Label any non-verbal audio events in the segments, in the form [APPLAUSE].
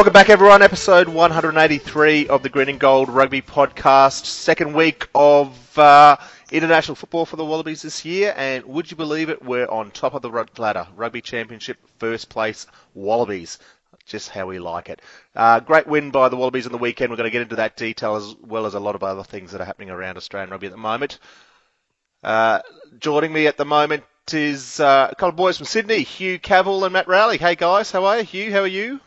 Welcome back, everyone. Episode 183 of the Green and Gold Rugby Podcast. Second week of uh, international football for the Wallabies this year, and would you believe it, we're on top of the ladder. Rugby Championship, first place, Wallabies. Just how we like it. Uh, great win by the Wallabies on the weekend. We're going to get into that detail as well as a lot of other things that are happening around Australian rugby at the moment. Uh, joining me at the moment is uh, a couple of boys from Sydney, Hugh Cavill and Matt Rowley. Hey guys, how are you? Hugh, how are you?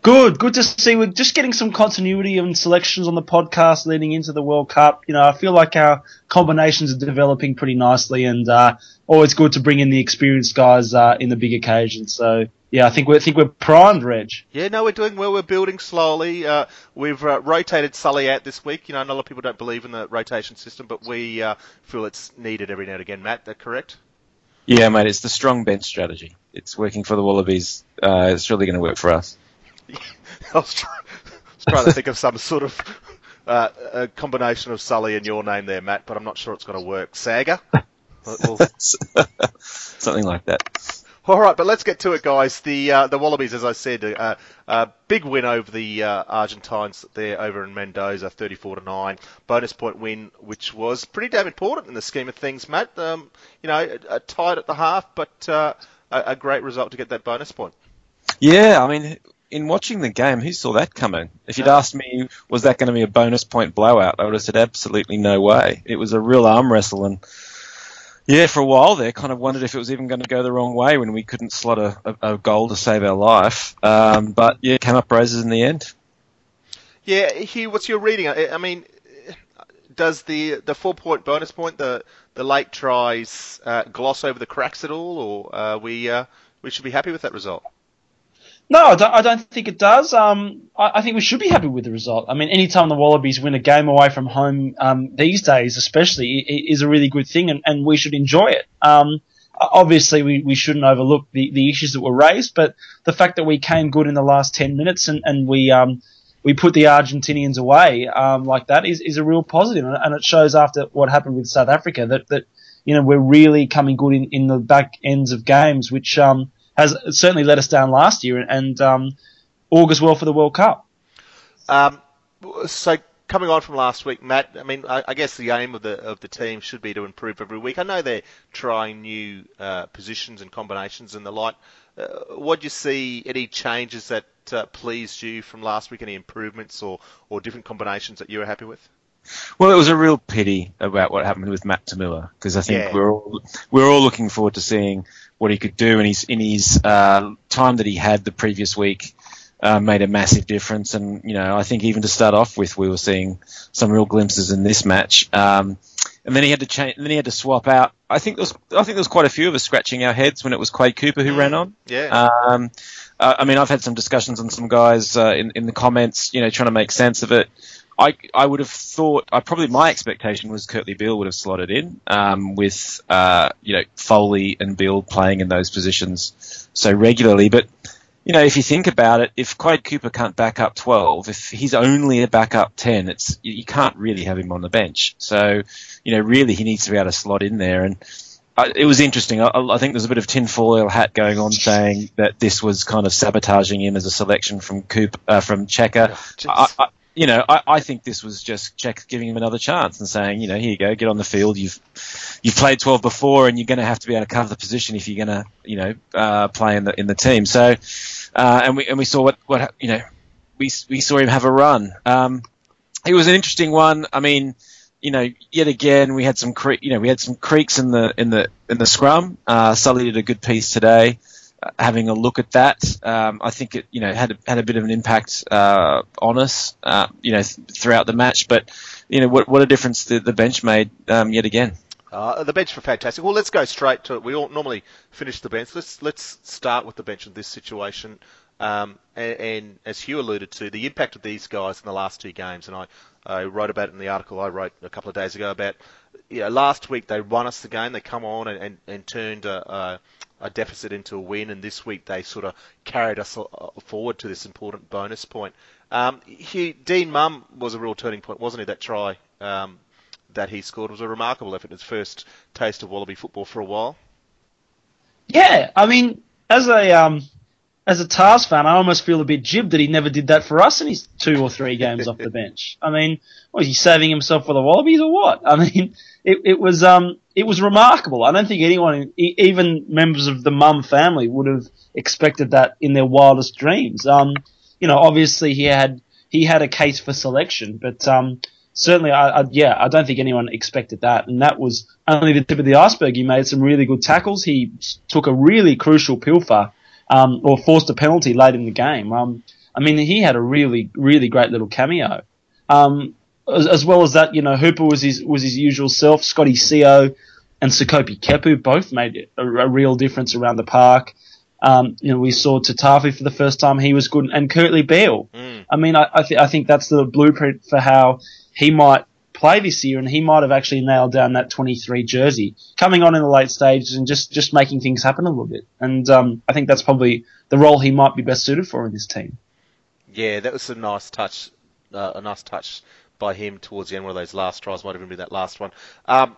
Good, good to see. We're just getting some continuity and selections on the podcast leading into the World Cup. You know, I feel like our combinations are developing pretty nicely, and uh, always good to bring in the experienced guys uh, in the big occasions. So, yeah, I think we think we're primed, Reg. Yeah, no, we're doing well. We're building slowly. Uh, we've uh, rotated Sully out this week. You know, a lot of people don't believe in the rotation system, but we uh, feel it's needed every now and again. Matt, that correct? Yeah, mate, it's the strong bench strategy. It's working for the Wallabies. Uh, it's really going to work for us. [LAUGHS] I was, try- I was trying to think of some sort of uh, a combination of Sully and your name there, Matt, but I'm not sure it's going to work. Saga? [LAUGHS] Well, [LAUGHS] Something like that. All right, but let's get to it, guys. The uh, the Wallabies, as I said, uh, a big win over the uh, Argentines there over in Mendoza, 34 to nine. Bonus point win, which was pretty damn important in the scheme of things, Matt. Um, you know, a, a tied at the half, but uh, a, a great result to get that bonus point. Yeah, I mean, in watching the game, who saw that coming? If you'd asked me, was that going to be a bonus point blowout, I would have said absolutely no way. It was a real arm wrestle, and yeah, for a while there, kind of wondered if it was even going to go the wrong way when we couldn't slot a, a, a goal to save our life. Um, but yeah, came up roses in the end. Yeah, Hugh, what's your reading? I, I mean, does the the four point bonus point, the the late tries, uh, gloss over the cracks at all, or uh, we uh, we should be happy with that result? No, I don't, I don't think it does. Um, I, I think we should be happy with the result. I mean, anytime the Wallabies win a game away from home um, these days, especially, is a really good thing, and, and we should enjoy it. Um, obviously, we, we shouldn't overlook the, the issues that were raised, but the fact that we came good in the last ten minutes and, and we um, we put the Argentinians away um, like that is, is a real positive, and and it shows after what happened with South Africa that that you know we're really coming good in, in the back ends of games, which um, has certainly let us down last year and um, augurs well for the World Cup. Um, so coming on from last week, Matt. I mean, I, I guess the aim of the of the team should be to improve every week. I know they're trying new uh, positions and combinations and the like. Uh, what do you see? Any changes that uh, pleased you from last week? Any improvements or, or different combinations that you were happy with? Well, it was a real pity about what happened with Matt To'omua because I think Yeah. we're all we're all looking forward to seeing what he could do, and he's in his uh, time that he had the previous week uh, made a massive difference. And you know, I think even to start off with, we were seeing some real glimpses in this match. Um, and then he had to change. Then he had to swap out. I think there was I think there was quite a few of us scratching our heads when it was Quade Cooper who ran on. Yeah. Um, uh, I mean, I've had some discussions on some guys uh, in in the comments, you know, trying to make sense of it. I I would have thought, I probably my expectation was Kurtley Beale would have slotted in um, with uh, you know Foley and Beale playing in those positions so regularly, but. You know, if you think about it, if Quade Cooper can't back up 12, if he's only a backup 10, it's you can't really have him on the bench. So, you know, really he needs to be able to slot in there. And I, it was interesting. I, I think there's a bit of tinfoil hat going on saying that this was kind of sabotaging him as a selection from Coop uh, from Cheika. I, you know, I, I think this was just Cheika giving him another chance and saying, you know, here you go, get on the field. You've you've played 12 before, and you're going to have to be able to cover the position if you're going to, you know, uh, play in the in the team. So, uh, and we and we saw what what you know, we we saw him have a run. Um, it was an interesting one. I mean, you know, yet again we had some cre- you know we had some creaks in the in the in the scrum. Uh, Sully did a good piece today. Having a look at that, um, I think it you know had a, had a bit of an impact uh, on us, uh, you know, th- throughout the match. But you know what what a difference the, the bench made um, yet again. Uh, the bench were fantastic. Well, let's go straight to it. We all normally finish the bench. Let's let's start with the bench in this situation. Um, and, and as Hugh alluded to, the impact of these guys in the last two games, and I, I wrote about it in the article I wrote a couple of days ago about, you know, last week they won us the game, they come on and, and, and turned a, a, a deficit into a win, and this week they sort of carried us uh, forward to this important bonus point. Um, Dean Mumm was a real turning point, wasn't he? That try um, that he scored was a remarkable effort, his first taste of Wallaby football for a while. Yeah, I mean, as a um, as a Tahs fan, I almost feel a bit jibbed that he never did that for us in his two or three games off the bench. [LAUGHS] I mean, was he saving himself for the Wallabies or what? I mean, it, it was um, it was remarkable. I don't think anyone, even members of the Mumm family, would have expected that in their wildest dreams. Um, you know, obviously he had he had a case for selection, but um, certainly, I, I, yeah, I don't think anyone expected that, and that was only the tip of the iceberg. He made some really good tackles. He took a really crucial pilfer um, or forced a penalty late in the game. Um, I mean, he had a really, really great little cameo. Um, as, as, well as that, you know, Hooper was his was his usual self. Scotty Sio and Sekope Kepu both made a, a, real difference around the park. Um, you know, we saw Tatafu for the first time; he was good, and Kurtley Beale. Mm. I mean, I I, th- I think that's the blueprint for how he might play this year, and he might have actually nailed down that 23 jersey, coming on in the late stages and just, just making things happen a little bit. And um, I think that's probably the role he might be best suited for in this team. Yeah, that was a nice touch, uh, a nice touch by him towards the end. One of those last tries might even be that last one. Um,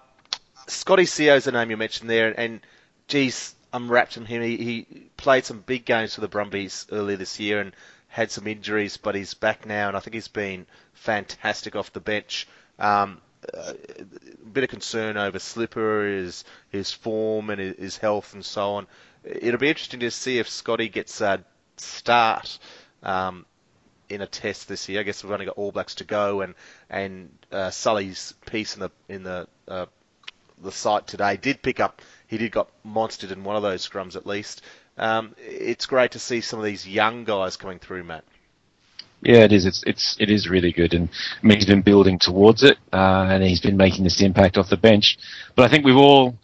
Scotty Sio's the name you mentioned there, and geez, I'm wrapped in him. He, he played some big games for the Brumbies earlier this year and had some injuries, but he's back now, and I think he's been fantastic off the bench. Um, a bit of concern over Slipper, his his form and his health and so on. It'll be interesting to see if Scotty gets a start um, in a test this year. I guess we've only got All Blacks to go, and and uh, Sully's piece in the in the uh, the site today did pick up. He did got monstered in one of those scrums at least. Um, it's great to see some of these young guys coming through, Matt. Yeah, it is. It's it's it is really good, and I mean he's been building towards it, uh, and he's been making this impact off the bench. But I think we've all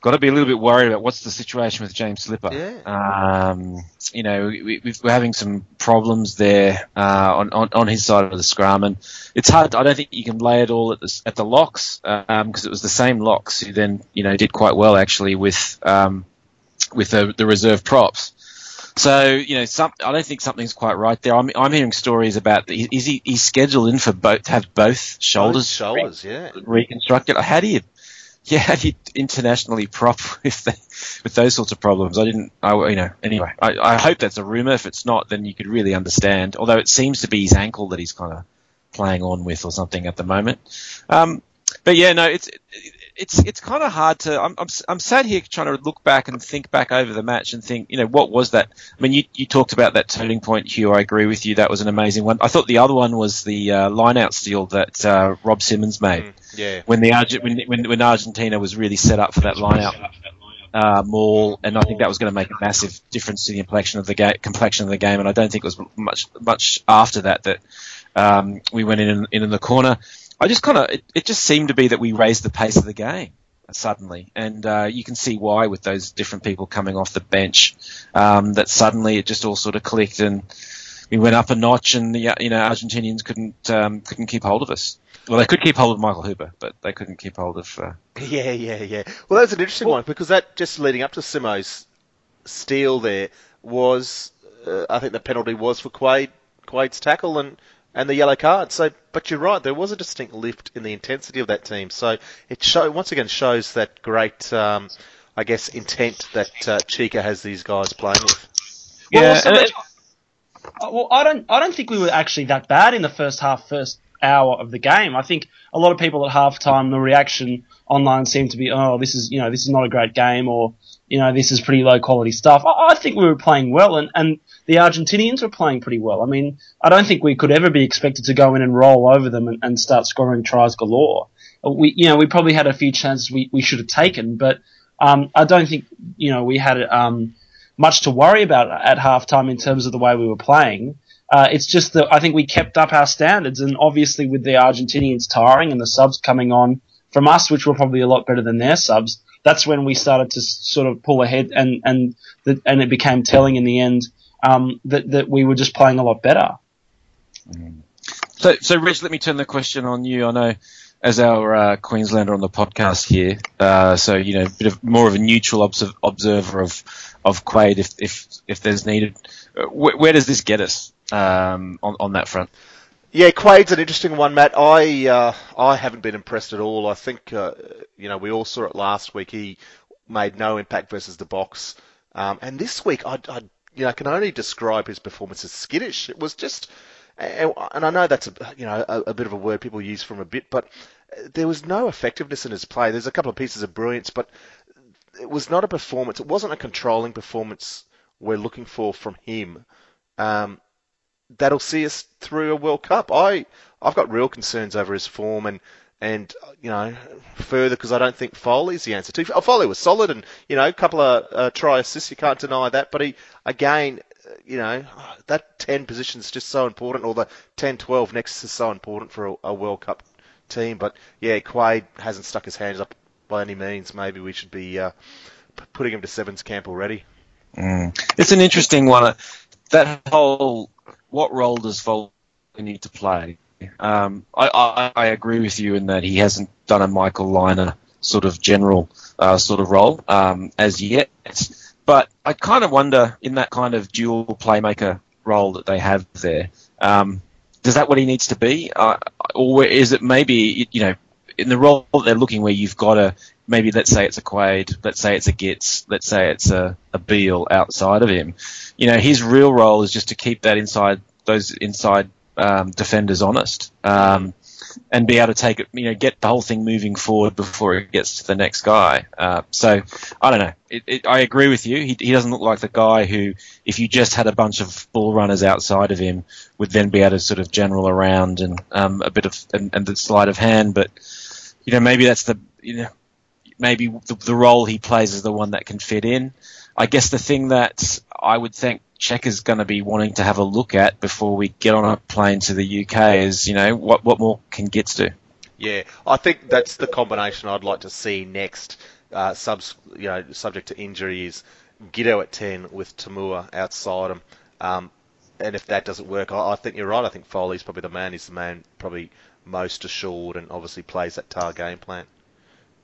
got to be a little bit worried about what's the situation with James Slipper. Yeah. Um, you know, we, are having some problems there uh, on, on, on his side of the scrum, and it's hard. I don't think you can lay it all at the at the locks because um, it was the same locks who then you know did quite well actually with um, with the, the reserve props. So you know, some, I don't think something's quite right there. I'm, I'm hearing stories about the, is he he's scheduled in for both to have both shoulders both shoulders re- yeah reconstructed. How do you [LAUGHS] yeah how do you internationally prop with the, with those sorts of problems? I didn't I you know anyway I, I hope that's a rumor. If it's not, then you could really understand. Although it seems to be his ankle that he's kind of playing on with or something at the moment. Um, but yeah, no, it's it's it's kind of hard to. I'm, I'm I'm sat here trying to look back and think back over the match and think, you know, what was that? I mean, you you talked about that turning point, Hugh. I agree with you. That was an amazing one. I thought the other one was the uh, line out steal that uh, Rob Simmons made. Mm, yeah. When the when, when when Argentina was really set up for that line out. Uh, maul, and I think that was going to make a massive difference to the complexion of the game. Complexion of the game, and I don't think it was much much after that that um, we went in in, in the corner. I just kind of it, it, just seemed to be that we raised the pace of the game suddenly, and uh, you can see why with those different people coming off the bench. Um, that suddenly it just all sort of clicked, and we went up a notch, and the you know Argentinians couldn't um, couldn't keep hold of us. Well, they could keep hold of Michael Hooper, but they couldn't keep hold of. Uh... [LAUGHS] Yeah, yeah, yeah. Well, that was an interesting well, one because that just leading up to Simo's steal there was, uh, I think the penalty was for Quade Quade's tackle, and and the yellow card. So, but you're right, there was a distinct lift in the intensity of that team. So it show once again shows that great, um, I guess, intent that uh, Cheika has these guys playing with. Yeah. Well, also, well, I don't, I don't think we were actually that bad in the first half, first hour of the game. I think a lot of people at halftime, the reaction online seemed to be, oh, this is, you know, this is not a great game, or you know, this is pretty low quality stuff. I, I think we were playing well, and, and the Argentinians were playing pretty well. I mean, I don't think we could ever be expected to go in and roll over them and, and start scoring tries galore. We, you know, we probably had a few chances we, we should have taken, but um, I don't think, you know, we had um, much to worry about at halftime in terms of the way we were playing. Uh, it's just that I think we kept up our standards, and obviously with the Argentinians tiring and the subs coming on from us, which were probably a lot better than their subs, that's when we started to sort of pull ahead, and and the, and it became telling in the end. Um, that that we were just playing a lot better. So, so Rich, let me turn the question on you. I know as our uh, Queenslander on the podcast here, uh, so you know, a bit of more of a neutral observ- observer of of Quade if if if there's needed. Uh, wh- where does this get us um, on on that front? Yeah, Quade's an interesting one, Matt. I uh, I haven't been impressed at all. I think uh, you know we all saw it last week. He made no impact versus the Boks, um, and this week I, I you know I can only describe his performance as skittish. It was just, and I know that's a you know a, a bit of a word people use from a bit, but there was no effectiveness in his play. There's a couple of pieces of brilliance, but it was not a performance. It wasn't a controlling performance we're looking for from him. Um, that'll see us through a World Cup. I I've got real concerns over his form and and you know further because I don't think Foley's the answer to. Oh, Foley was solid and you know a couple of uh, try assists. You can't deny that. But he again, uh, you know that 10 position is just so important, or the 10-12 next is so important for a, a World Cup team. But yeah, Quade hasn't stuck his hands up by any means. Maybe we should be uh, putting him to sevens camp already. Mm. It's an interesting one. That whole what role does Foley need to play? Um, I, I, I, agree with you in that he hasn't done a Michael Lynagh sort of general uh, sort of role um, as yet. But I kind of wonder in that kind of dual playmaker role that they have there, um, is that what he needs to be, uh, or is it maybe you know in the role that they're looking where you've got a maybe let's say it's a Quade, let's say it's a Gitz, let's say it's a, a Beale outside of him. You know, his real role is just to keep that inside those inside um, defenders honest. Um, and be able to take it, you know, get the whole thing moving forward before it gets to the next guy. Uh, so I don't know. It, it, I agree with you. He, he doesn't look like the guy who, if you just had a bunch of ball runners outside of him, would then be able to sort of general around and um, a bit of and, and the sleight of hand. But you know, maybe that's the you know, maybe the, the role he plays is the one that can fit in. I guess the thing that I would think Cheika's going to be wanting to have a look at before we get on a plane to the UK is, you know, what what more can Gitz do? Yeah, I think that's the combination I'd like to see next. Uh, subs, you know, subject to injuries, is Giteau at ten with To'omua outside him. Um, and if that doesn't work, I, I, think you're right. I think Foley's probably the man. He's the man probably most assured and obviously plays that tar game plan.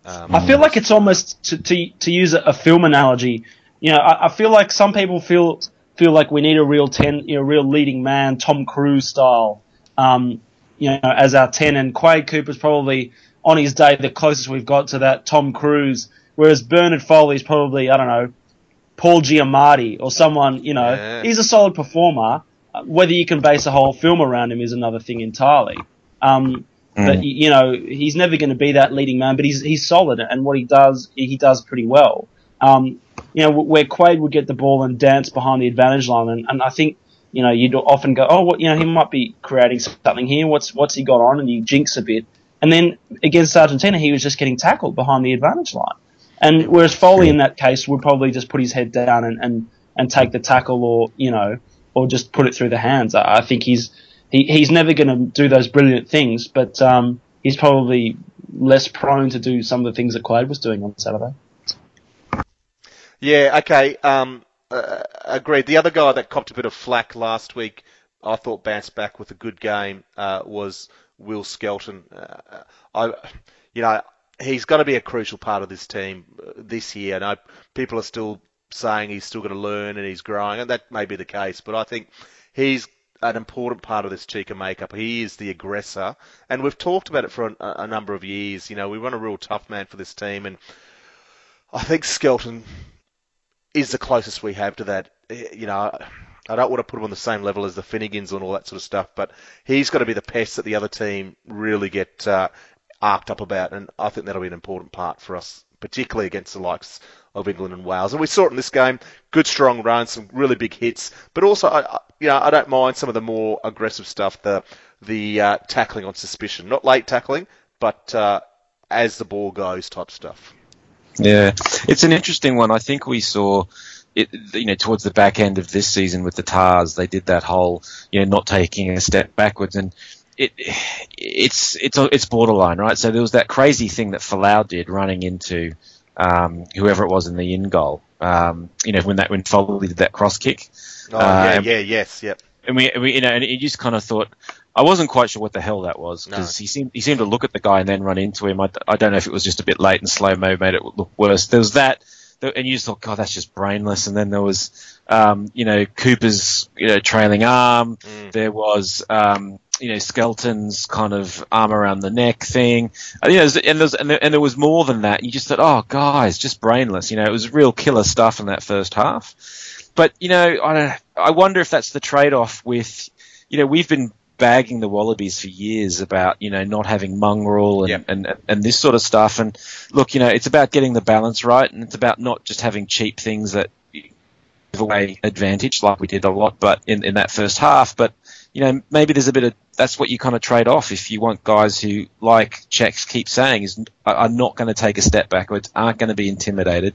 Um, I feel like it's almost to to, to use a, a film analogy. You know, I, I feel like some people feel feel like we need a real ten, you know, real leading man, Tom Cruise style, um, you know, as our ten. And Quade Cooper's probably on his day the closest we've got to that Tom Cruise. Whereas Bernard Foley's probably I don't know, Paul Giamatti or someone. You know, yeah. he's a solid performer. Whether you can base a whole film around him is another thing entirely. Um, mm. But you know, he's never going to be that leading man. But he's he's solid, and what he does, he does pretty well. Um, you know, where Quade would get the ball and dance behind the advantage line, and, and I think you know you'd often go, oh, what you know, he might be creating something here. What's what's he got on? And you jinx a bit, and then against Argentina, he was just getting tackled behind the advantage line. And whereas Foley in that case would probably just put his head down and, and, and take the tackle, or you know, or just put it through the hands. I, I think he's he, he's never going to do those brilliant things, but um, he's probably less prone to do some of the things that Quade was doing on Saturday. Yeah, okay. Um, uh, agreed. The other guy that copped a bit of flack last week, I thought bounced back with a good game, uh, was Will Skelton. Uh, I, you know, he's got to be a crucial part of this team uh, this year. I know people are still saying he's still going to learn and he's growing, and that may be the case, but I think he's an important part of this Cheika makeup. He is the aggressor, and we've talked about it for a, a number of years. You know, we want a real tough man for this team, and I think Skelton is the closest we have to that. You know, I don't want to put him on the same level as the Finegans and all that sort of stuff, but he's got to be the pest that the other team really get uh, arced up about, and I think that'll be an important part for us, particularly against the likes of England and Wales. And we saw it in this game: good, strong runs, some really big hits, but also, I, you know, I don't mind some of the more aggressive stuff, the the uh, tackling on suspicion, not late tackling, but uh, as the ball goes type stuff. Yeah, it's an interesting one. I think we saw it, you know, towards the back end of this season with the Tahs, they did that whole, you know, not taking a step backwards, and it, it's it's it's borderline, right? So there was that crazy thing that Folau did, running into um, whoever it was in the in goal, um, you know, when that when Foley did that cross kick. Oh, Uh, yeah, yeah, yes, yep. and we, we you know, and you just kind of thought, I wasn't quite sure what the hell that was No. because he seemed he seemed to look at the guy and then run into him. I, I don't know if it was just a bit late and slow mo made it look worse. There was that, and you just thought, God, that's just brainless. And then there was, um, you know, Cooper's you know trailing arm. Mm. There was. Um, you know, Skelton's kind of arm around the neck thing. Uh, you know, and, there's, and, there, and there was more than that. You just thought, oh, guys, just brainless. You know, it was real killer stuff in that first half. But you know, I I wonder if that's the trade-off with, you know, we've been bagging the Wallabies for years about you know not having mongrel and, Yep. and and this sort of stuff. And look, you know, it's about getting the balance right, and it's about not just having cheap things that give away advantage like we did a lot, but in in that first half. But you know, maybe there's a bit of that's what you kind of trade off if you want guys who, like Checks keep saying, is are not going to take a step backwards, aren't going to be intimidated.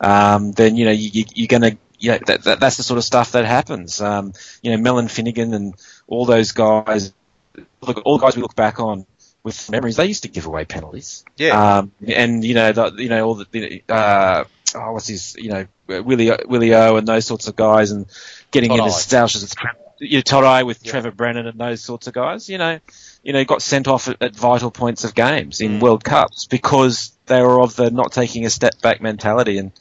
Um, then you know you, you're going to you know that, that that's the sort of stuff that happens. Um, you know, Mellon Finegan and all those guys, look, all the guys we look back on with memories, they used to give away penalties. Yeah. Um, and you know, the, you know all the, uh, oh, what's his, you know, Willie Willie O and those sorts of guys, and getting Todd into Eye. stoushes with you know, Todd Eye with Yeah. Trevor Brennan and those sorts of guys. You know, you know, got sent off at, at vital points of games in Mm. World Cups because they were of the not taking a step back mentality. And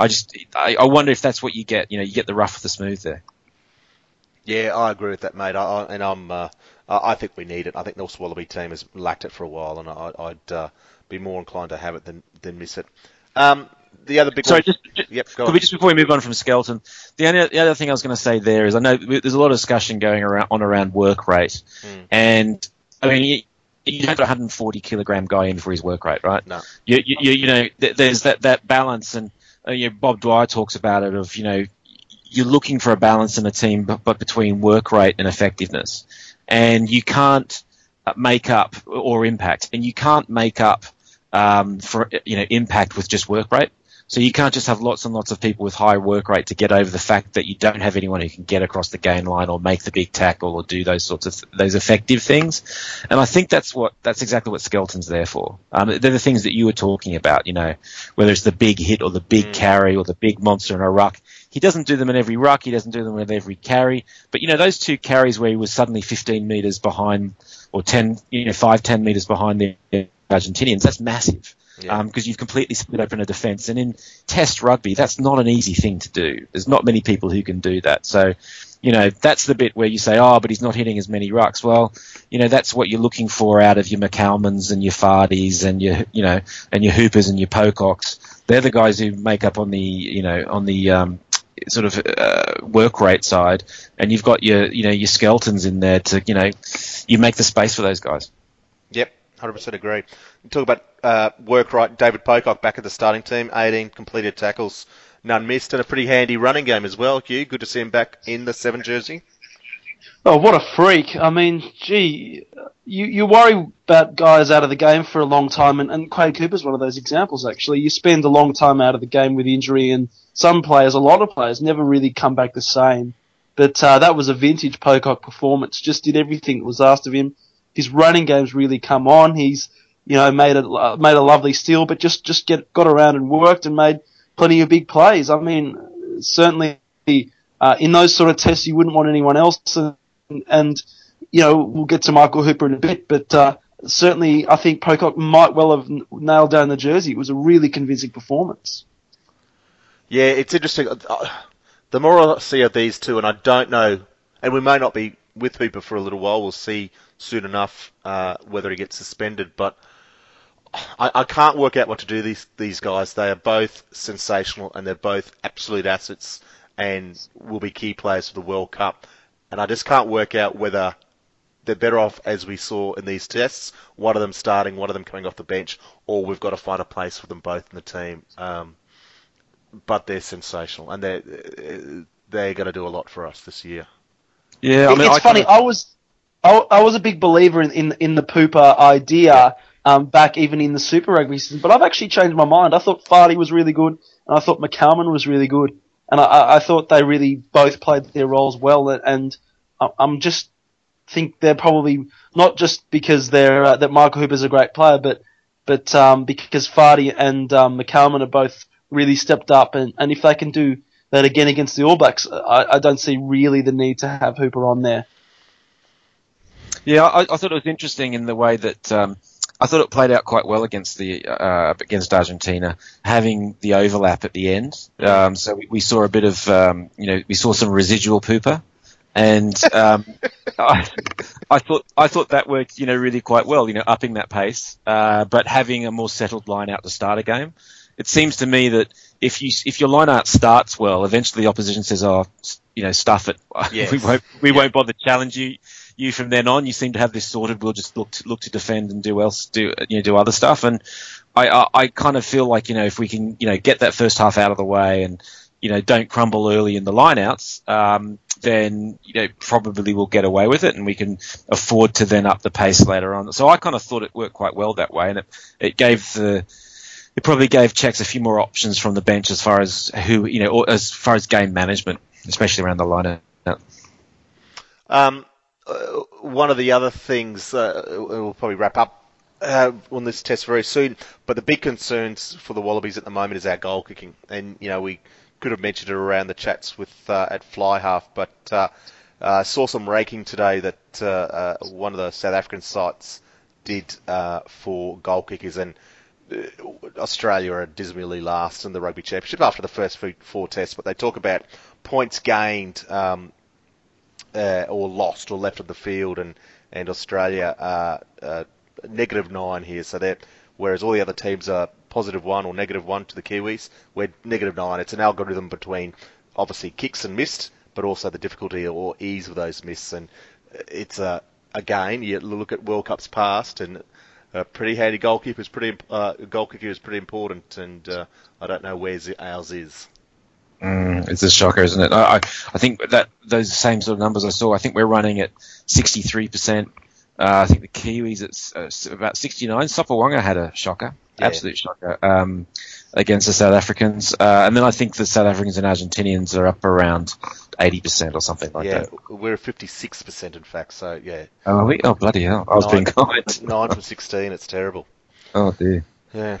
I just, I, I wonder if that's what you get. You know, you get the rough with the smooth there. Yeah, I agree with that, mate. I, I, and I'm, uh, I think we need it. I think the Wallaby team has lacked it for a while, and I, I'd uh, be more inclined to have it than, than miss it. Um, the other big Sorry, one. just, Yep, go Could on. we just before we move on from Skelton, the only the other thing I was going to say there is I know there's a lot of discussion going around on around work rate, Mm. and I mean you, you have a 140 kilogram guy in for his work rate, right? No. You you, you, you know th- there's that that balance, and uh, you know, Bob Dwyer talks about it of you know you're looking for a balance in a team, but, but between work rate and effectiveness, and you can't uh, make up or impact, and you can't make up um, for you know impact with just work rate. So you can't just have lots and lots of people with high work rate to get over the fact that you don't have anyone who can get across the gain line or make the big tackle or do those sorts of those effective things. And I think that's what that's exactly what Skelton's there for. Um, they're the things that you were talking about, you know, whether it's the big hit or the big Mm. carry or the big monster in a ruck. He doesn't do them in every ruck. He doesn't do them in every carry. But you know, those two carries where he was suddenly 15 meters behind or 10, you know, 5, 10 meters behind the Argentinians, that's massive Yeah. because you've completely split open a defence. And in Test rugby, that's not an easy thing to do. There's not many people who can do that. So, you know, that's the bit where you say, oh, but he's not hitting as many rucks. Well, you know, that's what you're looking for out of your McCalmans and your Fardys and your, you know, and your Hoopers and your Pococks. They're the guys who make up on the, you know, on the um, sort of uh, work rate side, and you've got your, you know, your Skeltons in there to, you know, you make the space for those guys. Yep, 100% agree. Talk about uh, work right. David Pocock back at the starting team, 18 completed tackles, none missed, and a pretty handy running game as well. Hugh, good to see him back in the seven jersey. Oh, what a freak! I mean, gee, you you worry about guys out of the game for a long time, and, and Quade Cooper's one of those examples. Actually, you spend a long time out of the game with injury, and some players, a lot of players, never really come back the same. But uh, that was a vintage Pocock performance. Just did everything that was asked of him. His running game's really come on. He's you know made a uh, made a lovely steal, but just just get got around and worked and made plenty of big plays. I mean, certainly uh, in those sort of tests, you wouldn't want anyone else. And, and you know, we'll get to Michael Hooper in a bit, but uh, certainly I think Pocock might well have nailed down the jersey. It was a really convincing performance. Yeah, it's interesting. Uh, The more I see of these two, and I don't know, and we may not be with Hooper for a little while. We'll see soon enough uh, whether he gets suspended. But I, I can't work out what to do these these guys. They are both sensational, and they're both absolute assets, and will be key players for the World Cup. And I just can't work out whether they're better off as we saw in these tests. One of them starting, one of them coming off the bench, or we've got to find a place for them both in the team. Um, but they're sensational, and they're they're going to do a lot for us this year. Yeah, I mean, it's I funny. kinda- I was, I, I was a big believer in in, in the Pooper idea um, back even in the Super Rugby season, but I've actually changed my mind. I thought Fardy was really good, and I thought McCalman was really good, and I- I, thought they really both played their roles well. And I- I'm just think they're probably not just because they're uh, that Michael Hooper's a great player, but but um, because Fardy and um, McCalman are both really stepped up, and, and if they can do that again against the All Blacks, I, I don't see really the need to have Hooper on there. Yeah, I, I thought it was interesting in the way that um, I thought it played out quite well against the uh, against Argentina, having the overlap at the end. Um, so we, we saw a bit of um, you know we saw some residual pooper, and um, [LAUGHS] I, I thought I thought that worked you know really quite well. You know, upping that pace, uh, but having a more settled line out to start a game. It seems to me that if you if your line out starts well, eventually the opposition says, "Oh, you know, stuff it. [LAUGHS] Yes. we won't we won't bother challenge you." You from then on. You seem to have this sorted. We'll just look to, look to defend and do else do you know do other stuff. And I, I I kind of feel like you know if we can you know get that first half out of the way and you know don't crumble early in the lineouts, um, then you know probably we'll get away with it and we can afford to then up the pace later on. So I kind of thought it worked quite well that way, and it it gave the it probably gave Czechs a few more options from the bench as far as who you know as far as game management, especially around the lineup. Um, one of the other things, uh, we'll probably wrap up uh, on this test very soon, but the big concerns for the Wallabies at the moment is our goal kicking. And, you know, we could have mentioned it around the chats with uh, at fly half, but uh, uh, saw some raking today that uh, uh, one of the South African sites did uh, for goal kickers, and uh, Australia are dismally last in the rugby championship after the first four, four tests. But they talk about points gained um, uh, or lost or left of the field, and and Australia are uh, negative nine here. So that whereas all the other teams are positive one or negative one to the Kiwis, we're negative nine. It's an algorithm between obviously kicks and missed, but also the difficulty or ease of those misses. And it's a again, you look at World Cups past, and a pretty handy goalkeeper is pretty uh, goalkeeper is pretty important. And uh, I don't know where ours is. Mm, it's a shocker, isn't it? I, I, I think that those same sort of numbers I saw. I think we're running at 63%. Uh, I think the Kiwis it's uh, about 69. Sopoaga had a shocker, Yeah. absolute shocker, um, against the South Africans. Uh, and then I think the South Africans and Argentinians are up around 80% or something like yeah, that. we're 56% in fact. So yeah, Oh, are we? oh, bloody hell. I was Nine. being kind. [LAUGHS] nine from 16. It's terrible. Oh, dear. Yeah.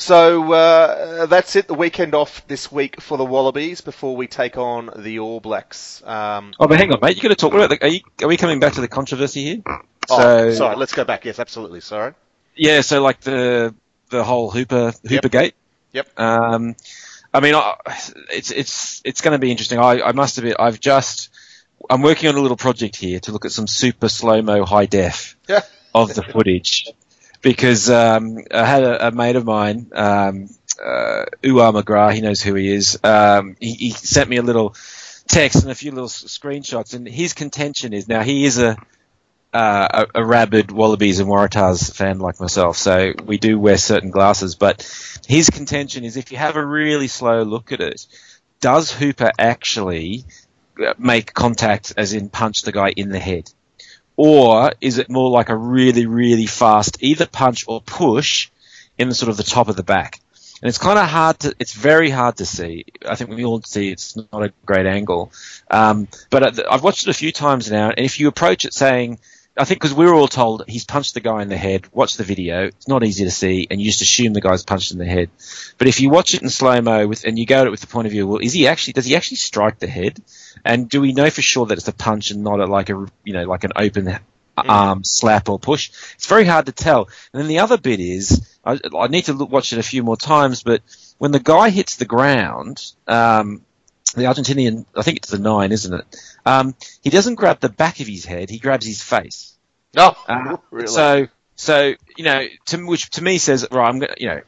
So uh, that's it. The weekend off this week for the Wallabies before we take on the All Blacks. Um, Oh, but hang on, mate. you got to talk about the, are, you, are we coming back to the controversy here? oh, So, sorry. Let's go back. Yes, absolutely. Sorry. Yeah, so like the the whole Hooper Hooper gate. Yep. Um, I mean, I, it's it's it's going to be interesting. I, I must admit, I've just I'm working on a little project here to look at some super slow mo high def Yeah. of the footage because um, I had a, a mate of mine, um, uh, Uwa McGrath, he knows who he is. Um, he, he sent me a little text and a few little screenshots, and his contention is now he is a uh, a, a rabid Wallabies and Waratahs fan like myself, so we do wear certain glasses. But his contention is if you have a really slow look at it, does Hooper actually uh, make contact, as in punch the guy in the head? Or is it more like a really, really fast either punch or push in the sort of the top of the back? And it's kind of hard to, it's very hard to see. I think we all see it's not a great angle. Um, but I've watched it a few times now, and if you approach it saying, I think because we were all told he's punched the guy in the head, watch the video, it's not easy to see, and you just assume the guy's punched in the head. But if you watch it in slow mo and you go at it with the point of view, well, is he actually, does he actually strike the head? And do we know for sure that it's a punch and not a, like a, you know, like an open arm slap or push? It's very hard to tell. And then the other bit is, I, I need to look, watch it a few more times, but when the guy hits the ground, um, the Argentinian, I think it's the nine, isn't it? Um, he doesn't grab the back of his head; he grabs his face. No, Uh, really. So, so you know, to, which to me says, right, I'm gonna, you know,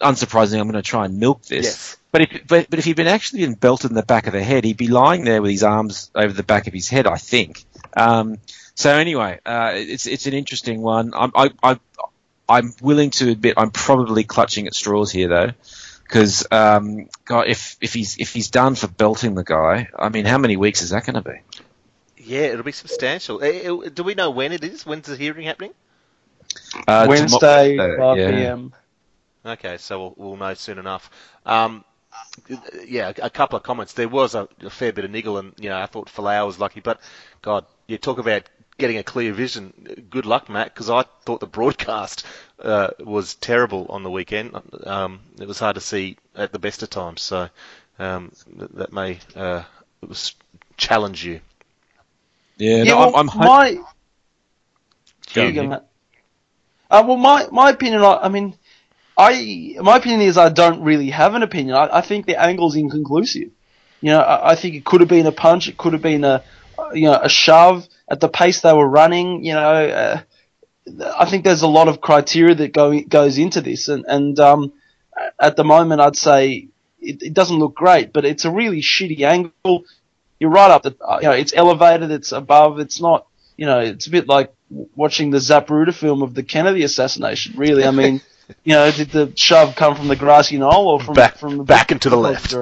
unsurprisingly, I'm going to try and milk this. Yes. But if, but, but if he'd been actually been belted in the back of the head, he'd be lying there with his arms over the back of his head, I think. Um, so anyway, uh, it's it's an interesting one. I'm I, I I'm willing to admit I'm probably clutching at straws here though, because um, God, if if he's if he's done for belting the guy, I mean, how many weeks is that going to be? yeah, it'll be substantial. Eh, eh, Do we know when it is? When's the hearing happening? Uh, Wednesday, tomorrow- 5 yeah. p.m. Okay, so we'll, we'll know soon enough. Um, yeah, a couple of comments. There was a, a fair bit of niggle, and you know, I thought Folau was lucky, but God, you talk about getting a clear vision. Good luck, Matt, because I thought the broadcast uh, was terrible on the weekend. Um, it was hard to see at the best of times, so um, that may uh, challenge you. Yeah, Yeah, no, well, I'm, I'm my Go you go, Matt. Uh, well, my my opinion, I, I mean, I my opinion is I don't really have an opinion. I, I think the angle's inconclusive. You know, I, I think it could have been a punch. It could have been a you know a shove at the pace they were running. You know, uh, I think there's a lot of criteria that go goes into this, and and um, at the moment I'd say it, it doesn't look great, but it's a really shitty angle. You're right up the, uh, you know, it's elevated, it's above, it's not, you know, it's a bit like watching the Zapruder film of the Kennedy assassination. Really, I mean, [LAUGHS] [LAUGHS] you know, did the shove come from the grassy knoll or from Back- from the back and to the left.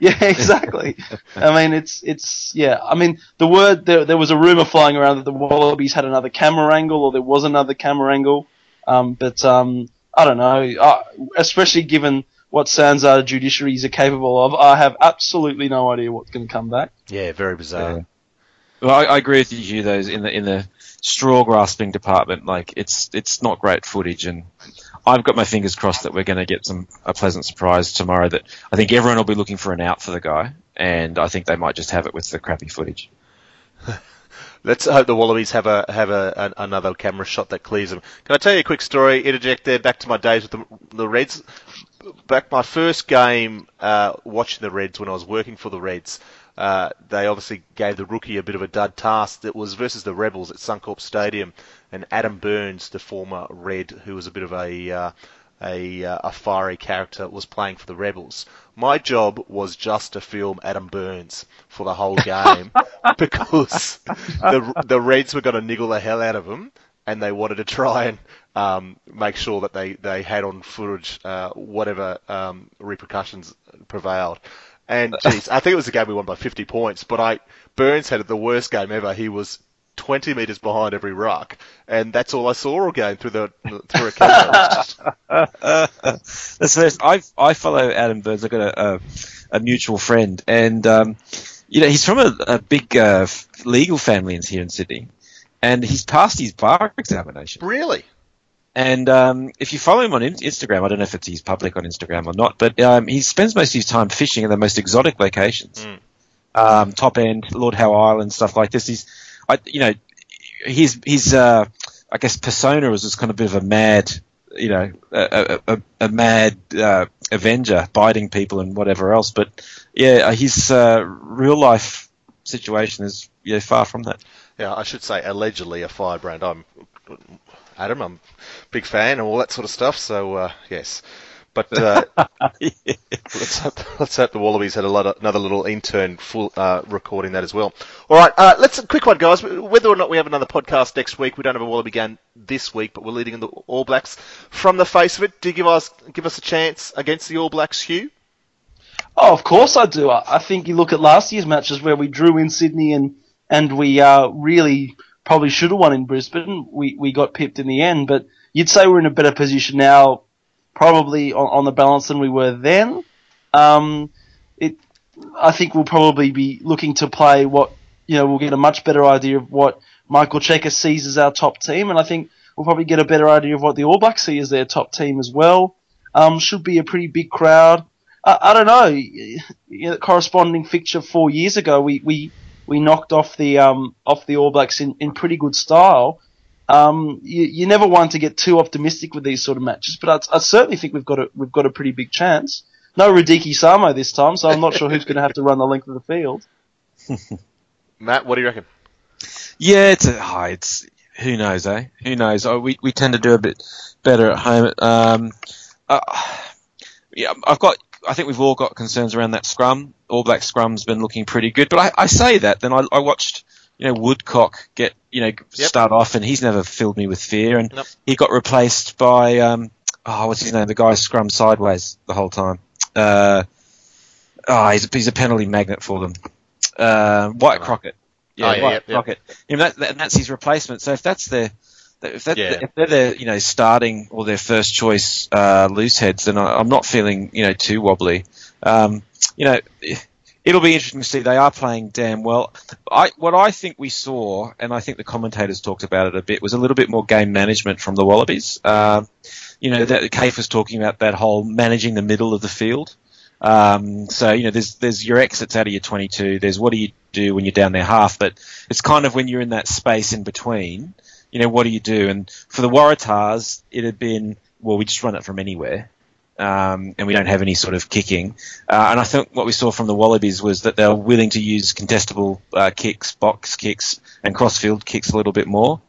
Yeah, [LAUGHS] exactly. I mean, it's it's yeah. I mean, the word there there was a rumor flying around that the Wallabies had another camera angle or there was another camera angle, um, but um, I don't know. Uh, especially given what SANZAR judiciaries are capable of, I have absolutely no idea what's going to come back. Yeah, very bizarre. Yeah. Well, I, I agree with you, though. In the in the straw grasping department, like it's it's not great footage, and I've got my fingers crossed that we're going to get some a pleasant surprise tomorrow. That I think everyone will be looking for an out for the guy, and I think they might just have it with the crappy footage. [LAUGHS] Let's hope the Wallabies have a have a, an, another camera shot that clears them. Can I tell you a quick story? Interject there. Back to my days with the, the Reds. Back my first game uh, watching the Reds when I was working for the Reds. Uh, they obviously gave the rookie a bit of a dud task. That was versus the Rebels at Suncorp Stadium, and Adam Burns, the former Red, who was a bit of a uh, a, uh, a fiery character, was playing for the Rebels. My job was just to film Adam Burns for the whole game [LAUGHS] because the the Reds were going to niggle the hell out of him, and they wanted to try and um, make sure that they, they had on footage uh, whatever um, repercussions prevailed. And geez, I think it was a game we won by 50 points, but I Burns had the worst game ever. He was 20 metres behind every ruck, and that's all I saw all game through the through a camera. [LAUGHS] That's first. I I follow Adam Burns. I've got a, a, a mutual friend, and um, you know he's from a, a big uh, legal family in here in Sydney, and he's passed his bar examination. really? And um, if you follow him on Instagram, I don't know if it's he's public on Instagram or not, but um, he spends most of his time fishing in the most exotic locations, Mm. um, top end, Lord Howe Island, stuff like this. He's, I, you know, his his uh, I guess persona was just kind of a bit of a mad, you know, a, a, a, a mad uh, Avenger, biting people and whatever else. But yeah, his uh, real life situation is yeah far from that. Yeah, I should say allegedly a firebrand. I'm Adam. I'm big fan and all that sort of stuff. So uh, yes, but uh, [LAUGHS] let's hope, let's hope the Wallabies had a lot of, another little intern full uh, recording that as well. All right, uh, let's a quick one, guys. Whether or not we have another podcast next week, we don't have a Wallaby game this week, but we're leading in the All Blacks. From the face of it, do you give us give us a chance against the All Blacks, Hugh? Oh, of course I do. I I think you look at last year's matches where we drew in Sydney and and we uh, really probably should have won in Brisbane. We we got pipped in the end, but you'd say we're in a better position now, probably on, on the balance than we were then. Um, it, I think we'll probably be looking to play what you know. We'll get a much better idea of what Michael Cheika sees as our top team, and I think we'll probably get a better idea of what the All Blacks see as their top team as well. Um, should be a pretty big crowd. I, I don't know. You know, corresponding fixture four years ago, we, we, we knocked off the um, off the All Blacks in, in pretty good style. Um, you, you never want to get too optimistic with these sort of matches, but I, I certainly think we've got a we've got a pretty big chance. No Radike Samo this time, so I'm not sure who's going to have to run the length of the field. [LAUGHS] Matt, what do you reckon? Yeah, it's a, oh, it's who knows, eh? Who knows? Oh, we we tend to do a bit better at home. Um, uh, yeah, I've got. I think we've all got concerns around that scrum. All Black scrum's been looking pretty good, but I, I say that then I, I watched you know Woodcock get you know start off, and he's never filled me with fear, and Nope. he got replaced by um, oh what's his name? The guy scrum sideways the whole time. Uh, oh, he's a, he's a penalty magnet for them. Uh, Wyatt. Crockett. Oh, Yeah, yeah, Wyatt yeah. Crockett. You know, that, that, and that's his replacement. So if that's their if, that, Yeah. if they're their you know starting or their first choice uh, loose heads, then I, I'm not feeling you know too wobbly. Um, you know, it'll be interesting to see. They are playing damn well. I, what I think we saw, and I think the commentators talked about it a bit, was a little bit more game management from the Wallabies. Uh, you know, that Kafer was talking about that whole managing the middle of the field. Um, so you know, there's there's your exits out of your 22. There's what do you do when you're down there half, but it's kind of when you're in that space in between. You know, what do you do? And for the Waratahs, it had been well, we just run it from anywhere. Um, and we don't have any sort of kicking. Uh, and I think what we saw from the Wallabies was that they were willing to use contestable uh, kicks, box kicks, and crossfield kicks a little bit more.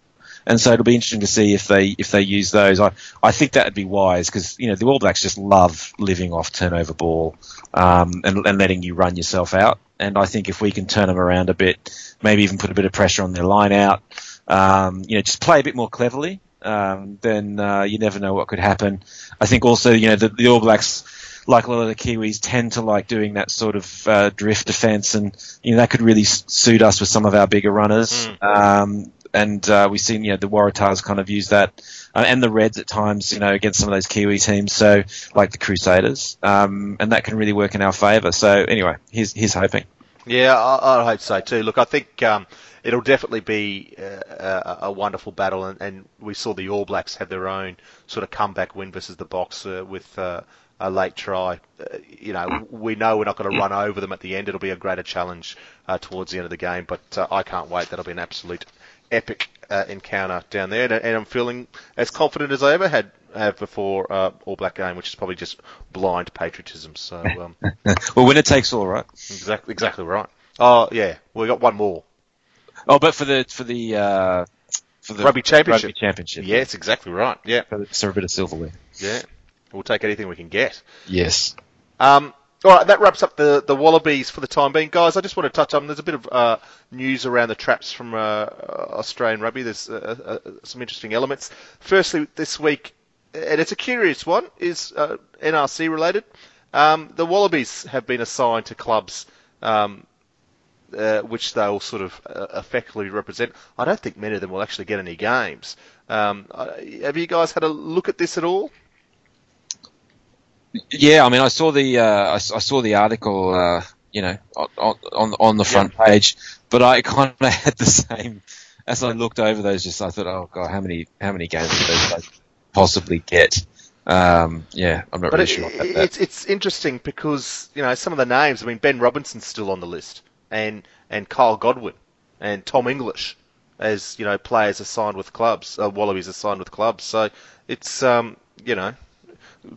And so it'll be interesting to see if they if they use those. I, I think that would be wise because you know the All Blacks just love living off turnover ball um, and, and letting you run yourself out. And I think if we can turn them around a bit, maybe even put a bit of pressure on their line out, um, you know, just play a bit more cleverly, um, then uh, you never know what could happen. I think also, you know, the, the, All Blacks, like a lot of the Kiwis, tend to like doing that sort of uh, drift defence, and you know that could really suit us with some of our bigger runners. Mm. Um, and uh, we've seen, you know, the Waratahs kind of use that, uh, and the Reds at times, you know, against some of those Kiwi teams. So, like the Crusaders, um, and that can really work in our favour. So, anyway, he's he's hoping. Yeah, I, I hope so too. Look, I think. It'll definitely be uh, a, a, wonderful battle, and, and, we saw the All Blacks have their own sort of comeback win versus the Boks uh, with uh, a late try. Uh, you know, we know we're not going to run over them at the end. It'll be a greater challenge uh, towards the end of the game, but uh, I can't wait. That'll be an absolute epic encounter down there, and, and, I'm feeling as confident as I ever had have before All Black game, which is probably just blind patriotism. So, um, [LAUGHS] well, winner takes all, right? Exactly, exactly right. Oh yeah, we got one more. Oh, but for the for the uh, for the rugby championship. Rugby championship. Yes, exactly right. Yeah. So a bit of silverware. Yeah. We'll take anything we can get. Yes. Um, all right, that wraps up the, the Wallabies for the time being, guys. I just want to touch on. There's a bit of uh, news around the traps from uh, Australian rugby. There's uh, uh some interesting elements. Firstly, this week, and it's a curious one, is uh, NRC related. Um, the Wallabies have been assigned to clubs um, uh, which they'll sort of uh, effectively represent. I don't think many of them will actually get any games. Um, uh, have you guys had a look at this at all? Yeah, I mean, I saw the uh, I, I, saw the article, uh, you know, on on, on the front yeah. page, but I kind of [LAUGHS] had the same as I looked over those. Just I thought, oh god, how many how many games do those guys possibly get? Um, yeah, I'm not but really it, sure. It's it's interesting because you know some of the names. I mean, Ben Robinson's still on the list and and Kyle Godwin and Tom English as you know players assigned with clubs, uh, Wallabies assigned with clubs. So it's um, you know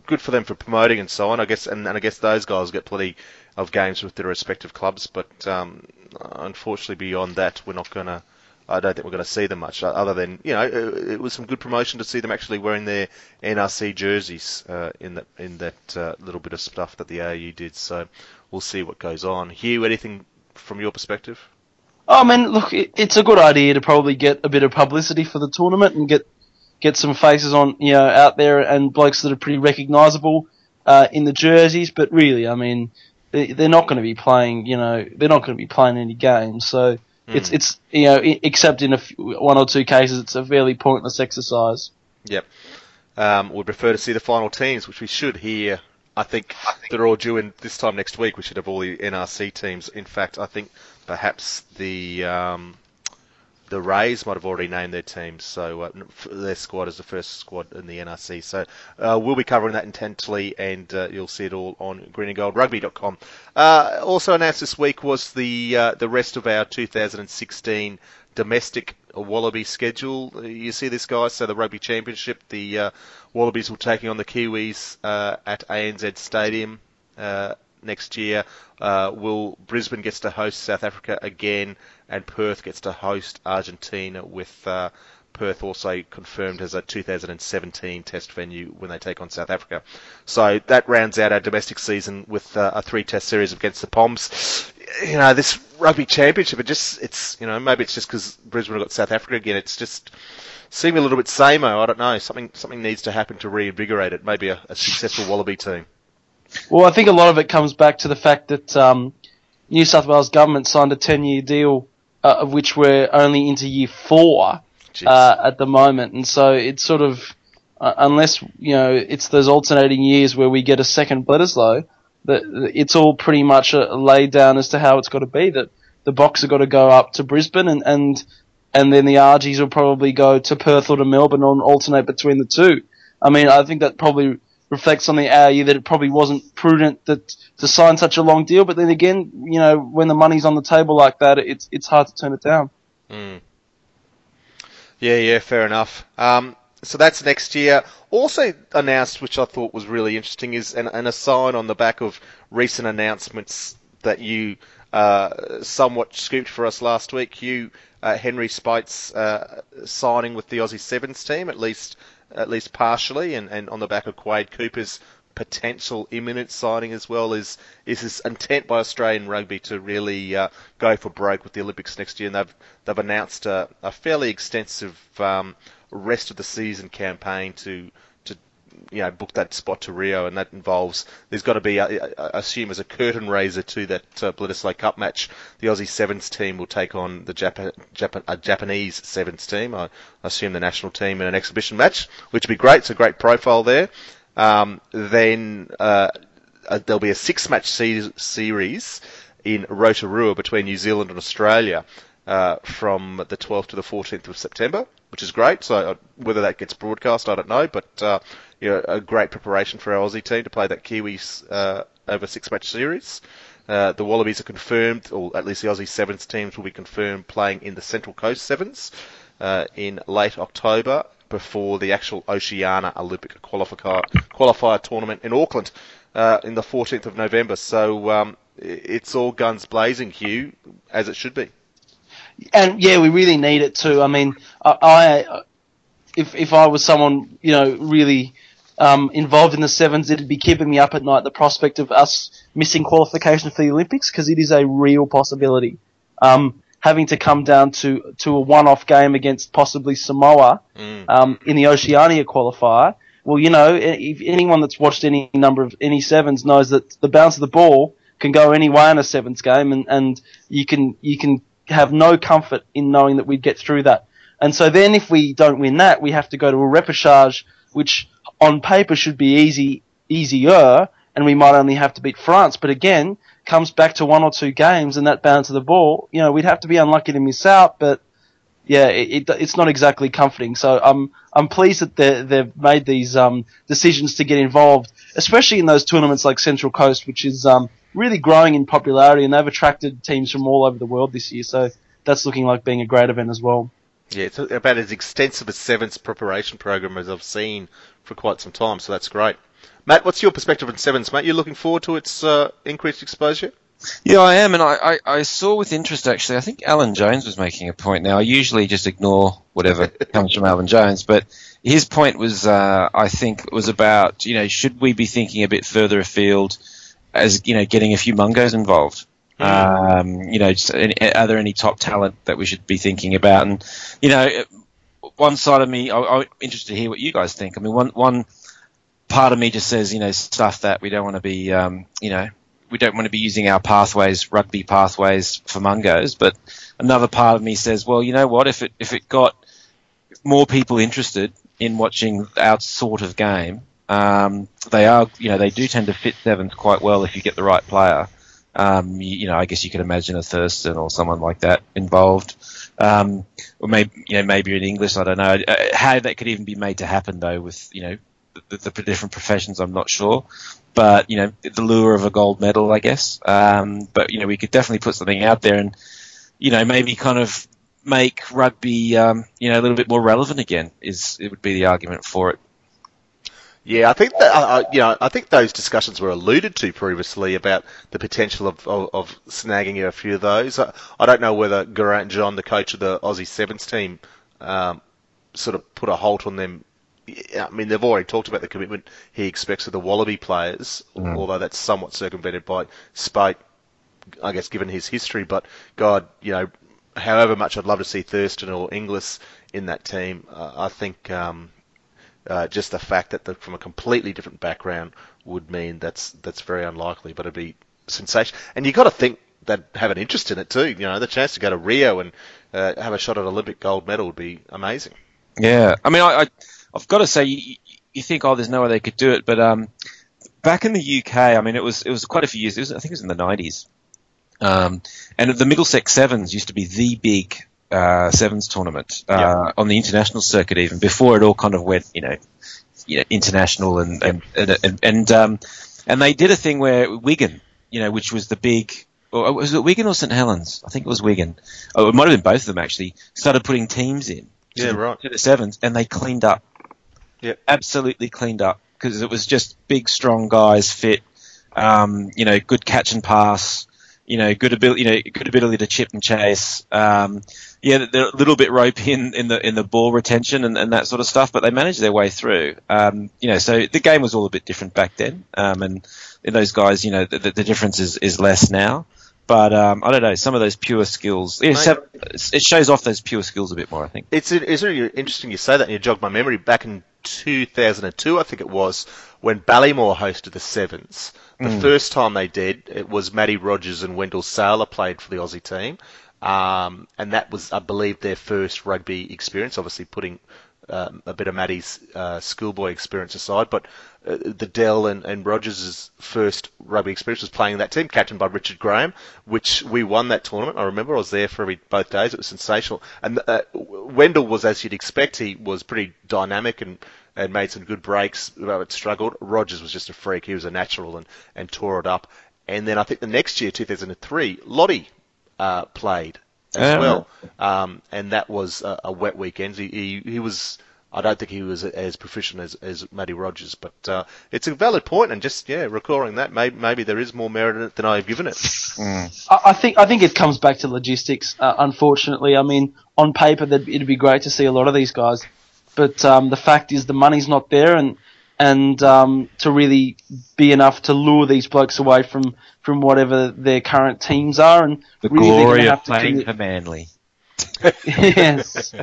good for them for promoting and so on. I guess and, and I guess those guys get plenty of games with their respective clubs, but um, unfortunately beyond that we're not going to. I don't think we're going to see them much, uh, other than you know it, it, was some good promotion to see them actually wearing their NRC jerseys uh, in that in that uh, little bit of stuff that the AU did. So we'll see what goes on. Hugh, anything from your perspective? Oh man, look, it, it's a good idea to probably get a bit of publicity for the tournament and get get some faces on, you know, out there and blokes that are pretty recognisable uh, in the jerseys. But really, I mean, they, they're not going to be playing, you know, they're not going to be playing any games. So mm. it's it's you know, except in a few, one or two cases, it's a fairly pointless exercise. Yep. Um, we'd prefer to see the final teams, which we should hear I think they're all due in this time next week. We should have all the NRC teams. In fact, I think perhaps the um, the Rays might have already named their teams, so uh, their squad is the first squad in the NRC. So uh, we'll be covering that intently, and uh, you'll see it all on greenandgoldrugby.com. Uh, also announced this week was the uh, the rest of our 2016 domestic Wallaby schedule. You see this, guys. So the Rugby Championship, the uh, Wallabies will taking on the Kiwis uh, at ANZ Stadium uh, next year. Uh, will Brisbane gets to host South Africa again, and Perth gets to host Argentina with uh, Perth also confirmed as a 2017 test venue when they take on South Africa. So that rounds out our domestic season with uh, a three test series against the Poms. You know, this rugby championship, it just, it's, you know, maybe it's just because Brisbane have got South Africa again. It's just seeming a little bit sameo. I don't know. Something, something needs to happen to reinvigorate it. Maybe a, a successful Wallaby team. Well, I think a lot of it comes back to the fact that um, New South Wales government signed a 10 year deal, uh, of which we're only into year four uh, at the moment, and so it's sort of uh, unless you know it's those alternating years where we get a second Bledisloe, the, it's all pretty much uh, laid down as to how it's got to be. That the Boks have got to go up to Brisbane and and and then the Argies will probably go to Perth or to Melbourne and alternate between the two. I mean, I think that probably reflects on the AU that it probably wasn't prudent that to sign such a long deal. But then again, you know, when the money's on the table like that, it's it's hard to turn it down. Mm. Yeah, yeah, fair enough. Um, so that's next year. Also announced, which I thought was really interesting, is an, an a sign on the back of recent announcements that you uh, somewhat scooped for us last week. You, uh, Henry Speight's uh, signing with the Aussie Sevens team, at least at least partially, and, and on the back of Quade Cooper's potential imminent signing as well is is this intent by Australian rugby to really uh, go for broke with the Olympics next year, and they've they've announced a, a fairly extensive um, rest of the season campaign to to you know book that spot to Rio, and that involves there's got to be I assume as a curtain raiser to that uh, Bledisloe Cup match. The Aussie Sevens team will take on the Japan, Japan, Japanese Sevens team. I assume the national team in an exhibition match, which would be great. It's a great profile there. Um, then uh, uh, there'll be a six-match se- series in Rotorua between New Zealand and Australia uh, from the 12th to the 14th of September, which is great. So uh, whether that gets broadcast, I don't know, but uh, you know, a great preparation for our Aussie team to play that Kiwis uh, over six-match series. the Wallabies are confirmed, or at least the Aussie Sevens teams will be confirmed playing in the Central Coast Sevens in late October before the actual Oceania Olympic qualifier, qualifier tournament in Auckland uh, in the 14th of November. So um, it's all guns blazing, Hugh, as it should be. And yeah, we really need it too. I mean, I, I if if I was someone you know really um, involved in the sevens, it'd be keeping me up at night. The prospect of us missing qualification for the Olympics because it is a real possibility. Um, having to come down to to a one-off game against possibly Samoa mm. um, in the Oceania qualifier. Well, you know, if anyone that's watched any number of any sevens knows that the bounce of the ball can go any way in a sevens game, and, and you can you can have no comfort in knowing that we'd get through that. And so then, if we don't win that, we have to go to a repechage, which on paper should be easy easier, and we might only have to beat France. But again, comes back to one or two games and that bounce of the ball, you know, we'd have to be unlucky to miss out, but yeah, it, it, it's not exactly comforting. So I'm I'm pleased that they've made these um, decisions to get involved, especially in those tournaments like Central Coast, which is um, really growing in popularity, and they've attracted teams from all over the world this year. So that's looking like being a great event as well. Yeah, it's about as extensive a sevens preparation program as I've seen for quite some time. So that's great. Matt, what's your perspective on sevens, mate? You're looking forward to its uh, increased exposure? Yeah, I am, and I, I, I, saw with interest actually. I think Alan Jones was making a point. Now, I usually just ignore whatever [LAUGHS] comes from Alan Jones, but his point was, uh, I think, was about you know should we be thinking a bit further afield, as you know, getting a few mungos involved. Mm. Um, you know, just, are there any top talent that we should be thinking about? And you know, one side of me, I, I'm interested to hear what you guys think. I mean, one one part of me just says, you know, stuff that we don't want to be, um, you know, we don't want to be using our pathways, rugby pathways for mungos. But another part of me says, well, you know what? If it if it got more people interested in watching our sort of game, um, they are, you know, they do tend to fit sevens quite well if you get the right player. Um, you, you, know, I guess you could imagine a Thurston or someone like that involved. Um, or maybe, you know, maybe Inglis, I don't know. Uh, how that could even be made to happen though with, you know, the, the, different professions, I'm not sure. But, you know, the lure of a gold medal, I guess. Um, but, you know, we could definitely put something out there and, you know, maybe kind of make rugby, um, you know, a little bit more relevant again is, it would be the argument for it. Yeah, I think that uh, uh, you know I think those discussions were alluded to previously about the potential of, of, of snagging a few of those. I, I, don't know whether Geraint John, the coach of the Aussie Sevens team, um, sort of put a halt on them I mean, they've already talked about the commitment he expects of the Wallaby players, mm. although that's somewhat circumvented by Speight, I guess, given his history. But God, you know, however much I'd love to see Thurston or Inglis in that team, uh, I think um, uh, just the fact that they're from a completely different background would mean that's that's very unlikely. But it'd be sensational, and you've got to think they'd have an interest in it too. You know, the chance to go to Rio and uh, have a shot at Olympic gold medal would be amazing. Yeah, I mean, I, I I've got to say, you, you, think, oh, there's no way they could do it, but um, back in the UK, I mean, it was it was quite a few years. Was, I think it was in the nineties. Um, and the Middlesex Sevens used to be the big uh, sevens tournament uh, Yeah. on the international circuit, even before it all kind of went, you know, you know international and and and and, and, um, and they did a thing where Wigan, you know, which was the big. Or was it Wigan or St Helens? I think it was Wigan. Oh, it might have been both of them actually. Started putting teams in. to Yeah, the- right. To the sevens, and they cleaned up Yep. absolutely cleaned up because it was just big, strong guys, fit, um, you know, good catch and pass, you know, good ability, you know, good ability to chip and chase. Um, yeah, they're a little bit ropey in, in the in the ball retention and, and that sort of stuff, but they managed their way through. Um, you know, so the game was all a bit different back then, um, and in those guys, you know, the, the, difference is, is less now. But um, I don't know, some of those pure skills, so- it shows off those pure skills a bit more, I think. It's it's really interesting you say that, and you jogged my memory. Back in 2002, I think it was, when Ballymore hosted the Sevens. The first time they did, it was Matty Rogers and Wendell Sailor played for the Aussie team, um, and that was, I believe, their first rugby experience. Obviously, putting um, a bit of Matty's uh, schoolboy experience aside, but uh, the Dell and, and Rogers' first rugby experience was playing that team, captained by Richard Graham, which we won that tournament. I remember I was there for every, both days. It was sensational. And uh, Wendell was, as you'd expect, he was pretty dynamic and, and made some good breaks. Though it struggled. Rogers was just a freak. He was a natural and, and tore it up. And then I think the next year, 2003, Lote uh, played as Yeah. well, um, and that was a, a wet weekend. He, he he was. I don't think he was as proficient as, as Matty Rogers, but uh, it's a valid point. point, and just yeah, recalling that, maybe, maybe there is more merit in it than I've given it. I, I think I think it comes back to logistics. Uh, unfortunately, I mean, on paper, that it'd be great to see a lot of these guys, but um, the fact is the money's not there, and and um, to really be enough to lure these blokes away from from whatever their current teams are, and The really glory of playing commit- for Manly. [LAUGHS] yes.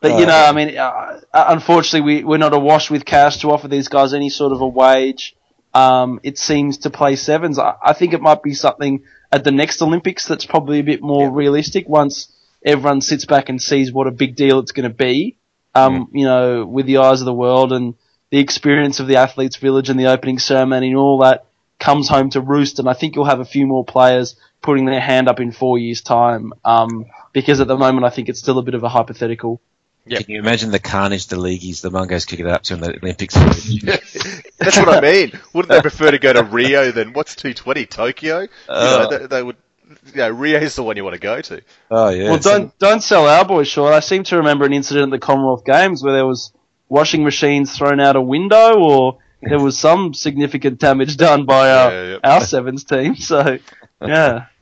But you know, I mean, uh, unfortunately, we we're not awash with cash to offer these guys any sort of a wage. Um, it seems to play sevens. I, I think it might be something at the next Olympics that's probably a bit more realistic once everyone sits back and sees what a big deal it's going to be. Um, You know, with the eyes of the world and the experience of the athletes' village and the opening ceremony and all that comes home to roost. And I think you'll have a few more players putting their hand up in four years' time. Um, because at the moment, I think it's still a bit of a hypothetical. Yep. Can you imagine the carnage the leagueies, the Mungos kick it up to in the Olympics? [LAUGHS] [LAUGHS] That's what I mean. Wouldn't they prefer to go to Rio than what's 220 Tokyo? You know, they, they would. You know, Rio's the one you want to go to. oh yeah. well, don't don't sell our boys short. I seem to remember an incident at the Commonwealth Games where there was washing machines thrown out a window, or there was some significant damage done by our [LAUGHS] Yeah, yeah. our sevens team. So, yeah. [LAUGHS]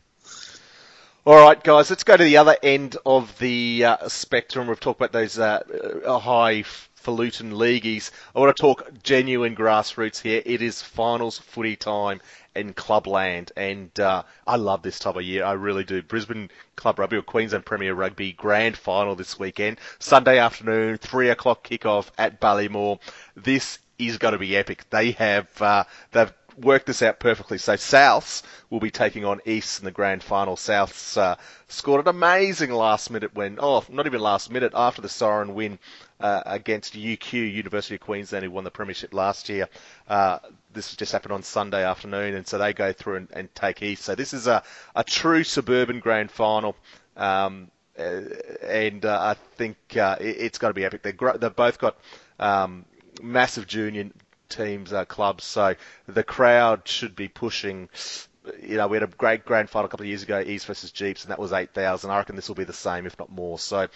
All right, guys, let's go to the other end of the uh, spectrum. We've talked about those uh, uh, highfalutin leagueies. I want to talk genuine grassroots here. It is finals footy time in Clubland, and uh, I love this time of year. I really do. Brisbane Club Rugby or Queensland Premier Rugby Grand Final this weekend, Sunday afternoon, three o'clock kickoff at Ballymore. This is going to be epic. They have uh, they've worked this out perfectly. So Souths will be taking on East in the grand final. Souths uh, scored an amazing last minute win. Oh, not even last minute after the siren win uh, against UQ University of Queensland, who won the premiership last year. Uh, this just happened on Sunday afternoon, and so they go through and, and take East. So this is a, a true suburban grand final. Um, uh, and uh, I think uh, it, has got to be epic. They're gr- they've both got um, massive junior teams, uh, clubs, so the crowd should be pushing. You know, we had a great grand final a couple of years ago, East versus GPS, and that was 8,000. I reckon this will be the same, if not more. So, uh,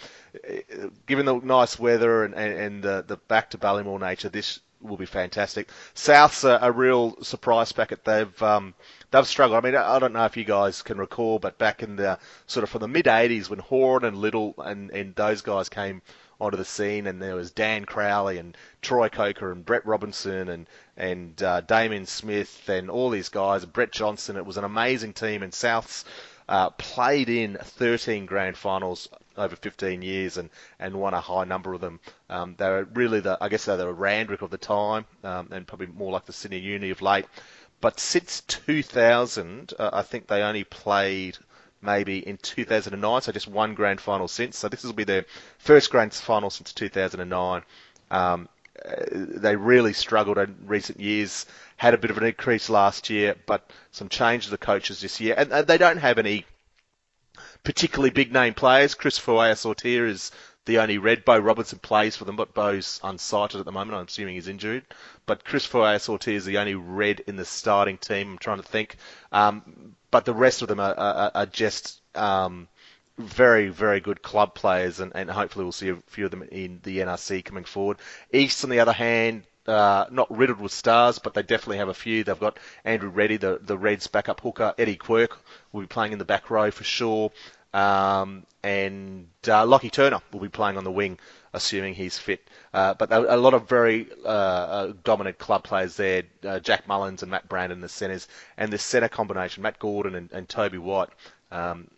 given the nice weather and, and, and the, the back to Ballymore nature, this will be fantastic. South's a, a real surprise packet. They've um, they've struggled. I mean, I don't know if you guys can recall, but back in the sort of from the mid 80s when Horn and Little and, and those guys came onto the scene, and there was Dan Crowley and Troy Coker and Brett Robinson and and uh, Damien Smith and all these guys, Brett Johnson. It was an amazing team, and Souths uh, played in 13 grand finals over 15 years and, and won a high number of them. Um, they were really the, I guess they were the Randwick of the time, um, and probably more like the Sydney Uni of late. But since 2000, uh, I think they only played maybe in 2009, so just one grand final since. So this will be their first grand final since 2009. Um, uh, they really struggled in recent years. Had a bit of an increase last year, but some change of the coaches this year, and, and they don't have any particularly big name players. Chris Fuaya is the only red. Bo Robertson plays for them, but Bo's unsighted at the moment. I'm assuming he's injured. But Chris Fuaya is the only red in the starting team. I'm trying to think. Um, but the rest of them are, are, are just um, very, very good club players, and, and hopefully we'll see a few of them in the NRC coming forward. East, on the other hand, uh, not riddled with stars, but they definitely have a few. They've got Andrew Ready, the, the Reds' backup hooker. Eddie Quirk will be playing in the back row for sure. Um, and uh, Lockie Turner will be playing on the wing, assuming he's fit. Uh, but a, lot of very uh, uh dominant club players there. Uh, Jack Mullins and Matt Brandon, the centres, and the centre combination, Matt Gordon and, and Toby White. Um,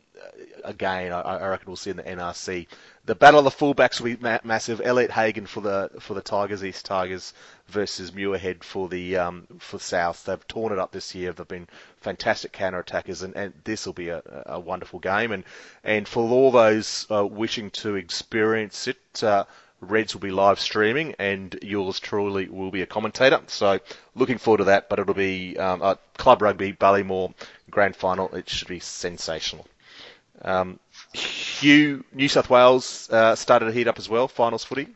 again, I, I, reckon we'll see in the NRC. The battle of the fullbacks will be ma- massive. Elliot Hagen for the for the Tigers, East Tigers, versus Muirhead for the um, for South. They've torn it up this year. They've been fantastic counter attackers, and, and this will be a, a wonderful game. And and for all those uh, wishing to experience it. Uh, Reds will be live streaming, and yours truly will be a commentator. So, looking forward to that. But it'll be um, Club Rugby Ballymore Grand Final. It should be sensational. Um, Hugh, New South Wales uh, started to heat up as well. Finals footy.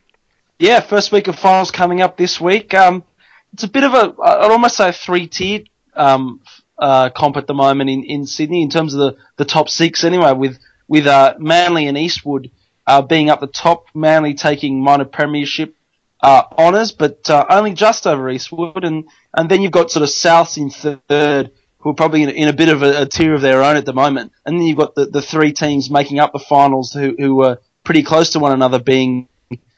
Yeah, first week of finals coming up this week. Um, it's a bit of a, I'd almost say a three-tiered um, uh, comp at the moment in, in Sydney in terms of the, the top six. Anyway, with with uh, Manly and Eastwood uh, being up the top, Manly taking minor premiership uh, honours, but uh, only just over Eastwood, and and then you've got sort of South in third who are probably in, in a bit of a, a, tier of their own at the moment. And then you've got the, the three teams making up the finals who, who are pretty close to one another, being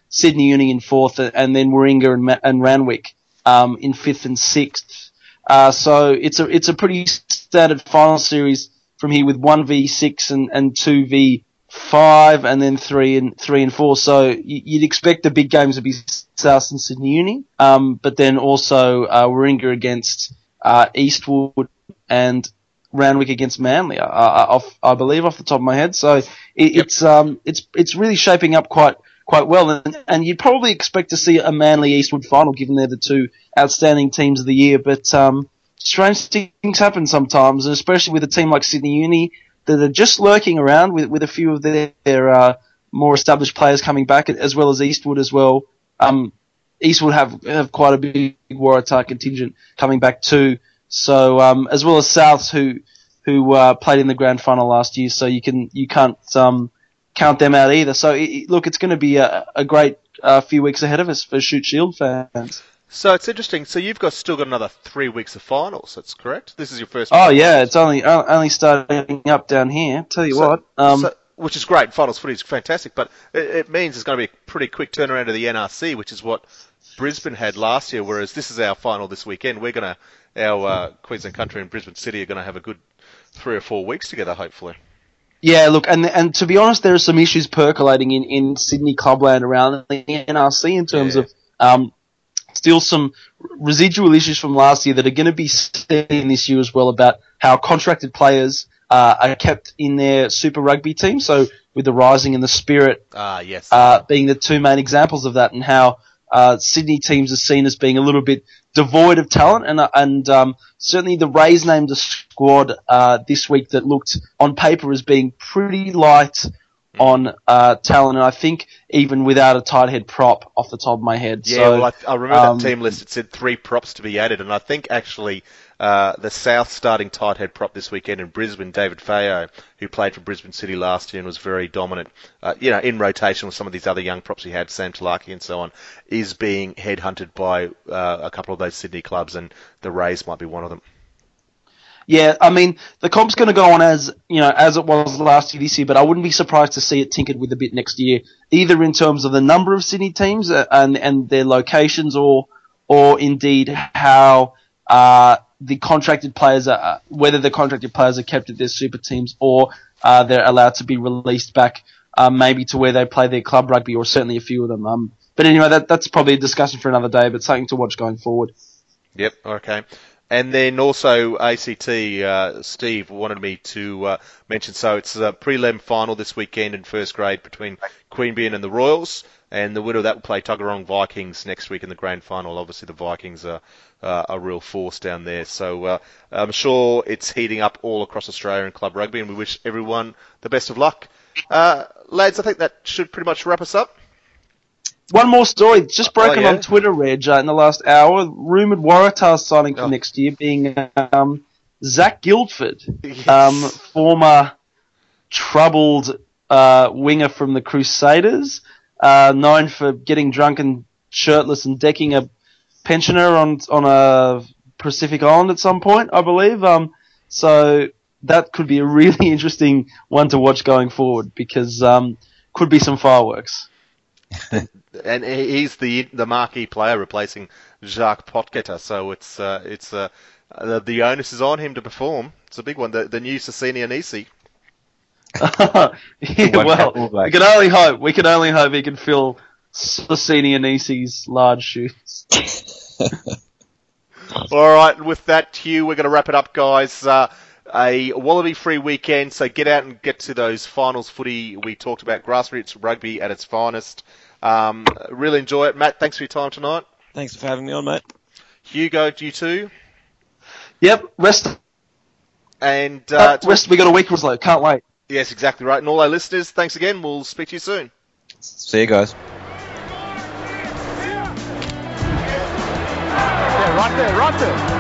Sydney Uni in fourth, and then Warringah and, and Randwick um, in fifth and sixth. Uh, so it's a it's a pretty standard final series from here with one v six and, and two v five, and then three and three and four. So you'd expect the big games to be South and Sydney Uni, um, but then also uh, Warringah against uh, Eastwood and Randwick against Manly, I, I, I, believe off the top of my head. So it, yep. it's um it's it's really shaping up quite quite well, and, and you'd probably expect to see a Manly Eastwood final, given they're the two outstanding teams of the year. But um, strange things happen sometimes, and especially with a team like Sydney Uni that are just lurking around with with a few of their, their uh, more established players coming back, as well as Eastwood as well. Um, Eastwood have have quite a big Waratah contingent coming back too. So um, as well as Souths who who uh, played in the grand final last year, so you can you can't um, count them out either. So it, look, it's going to be a, a great uh, few weeks ahead of us for Shute Shield fans. So it's interesting. So you've got still got another three weeks of finals. That's correct. This is your first. Oh yeah, it's only only starting up down here. Tell you so, what. Um, so, which is great. Finals footy is fantastic, but it, it means it's going to be a pretty quick turnaround to the NRC, which is what Brisbane had last year. Whereas this is our final this weekend. We're going to our uh, Queensland Country and Brisbane City are going to have a good three or four weeks together, hopefully. Yeah, look, and and to be honest, there are some issues percolating in, in Sydney clubland around the NRC in terms yeah. of um, still some residual issues from last year that are going to be seen this year as well about how contracted players uh, are kept in their Super Rugby team. So with the Rising and the Spirit, ah yes, uh, being the two main examples of that, and how uh, Sydney teams are seen as being a little bit devoid of talent, and and um, certainly the Rays named a squad uh, this week that looked on paper as being pretty light mm. on uh, talent, and I think even without a tight head prop off the top of my head. Yeah, so, well, I, I remember um, that team list. It said three props to be added, and I think actually uh, the South starting tight head prop this weekend in Brisbane, David Feo, who played for Brisbane City last year and was very dominant, uh, you know, in rotation with some of these other young props he had, Sam Talaki and so on, is being headhunted by uh, a couple of those Sydney clubs, and the Rays might be one of them. Yeah, I mean the comp's going to go on as you know as it was last year this year, but I wouldn't be surprised to see it tinkered with a bit next year, either in terms of the number of Sydney teams uh, and and their locations, or or indeed how uh, the contracted players are, uh, whether the contracted players are kept at their super teams or uh, they're allowed to be released back, um, maybe to where they play their club rugby, or certainly a few of them. Um, but anyway, that, that's probably a discussion for another day, but something to watch going forward. Yep. Okay. And then also ACT, uh, Steve wanted me to uh, mention. So it's a prelim final this weekend in first grade between Queen Queanbeyan and the Royals, and the of that will play Tuggeranong Vikings next week in the grand final. Obviously, the Vikings are uh, a real force down there, so uh, I'm sure it's heating up all across Australia in club rugby, and we wish everyone the best of luck. Uh, lads, I think that should pretty much wrap us up. One more story, just broken Oh, yeah? on Twitter, Reg, uh, in the last hour. Rumoured Waratahs signing for Oh. next year being um, Zac Guildford, Yes. um, former troubled uh, winger from the Crusaders, uh, known for getting drunk and shirtless and decking a pensioner on on a Pacific island at some point, I believe. Um, so that could be a really [LAUGHS] interesting one to watch going forward because um, could be some fireworks. [LAUGHS] and he's the the marquee player replacing Jacques Potgieter. So it's uh, it's uh, the, the onus is on him to perform. It's a big one. The, the new Sosene Anesi. [LAUGHS] yeah, well, we can only hope. We can only hope he can fill Sosene Anesi's large shoes. [LAUGHS] All right, and with that, Hugh, we're going to wrap it up, guys. Uh, a Wallaby free weekend, so get out and get to those finals footy we talked about. Grassroots rugby at its finest. Um, really enjoy it, Matt. Thanks for your time tonight. Thanks for having me on, mate. Hugo, you too. Yep, rest. And uh, Uh, rest. We got a week or so. Can't wait. Yes, exactly right. And all our listeners, thanks again. We'll speak to you soon. See you guys. Yeah, right there, right there.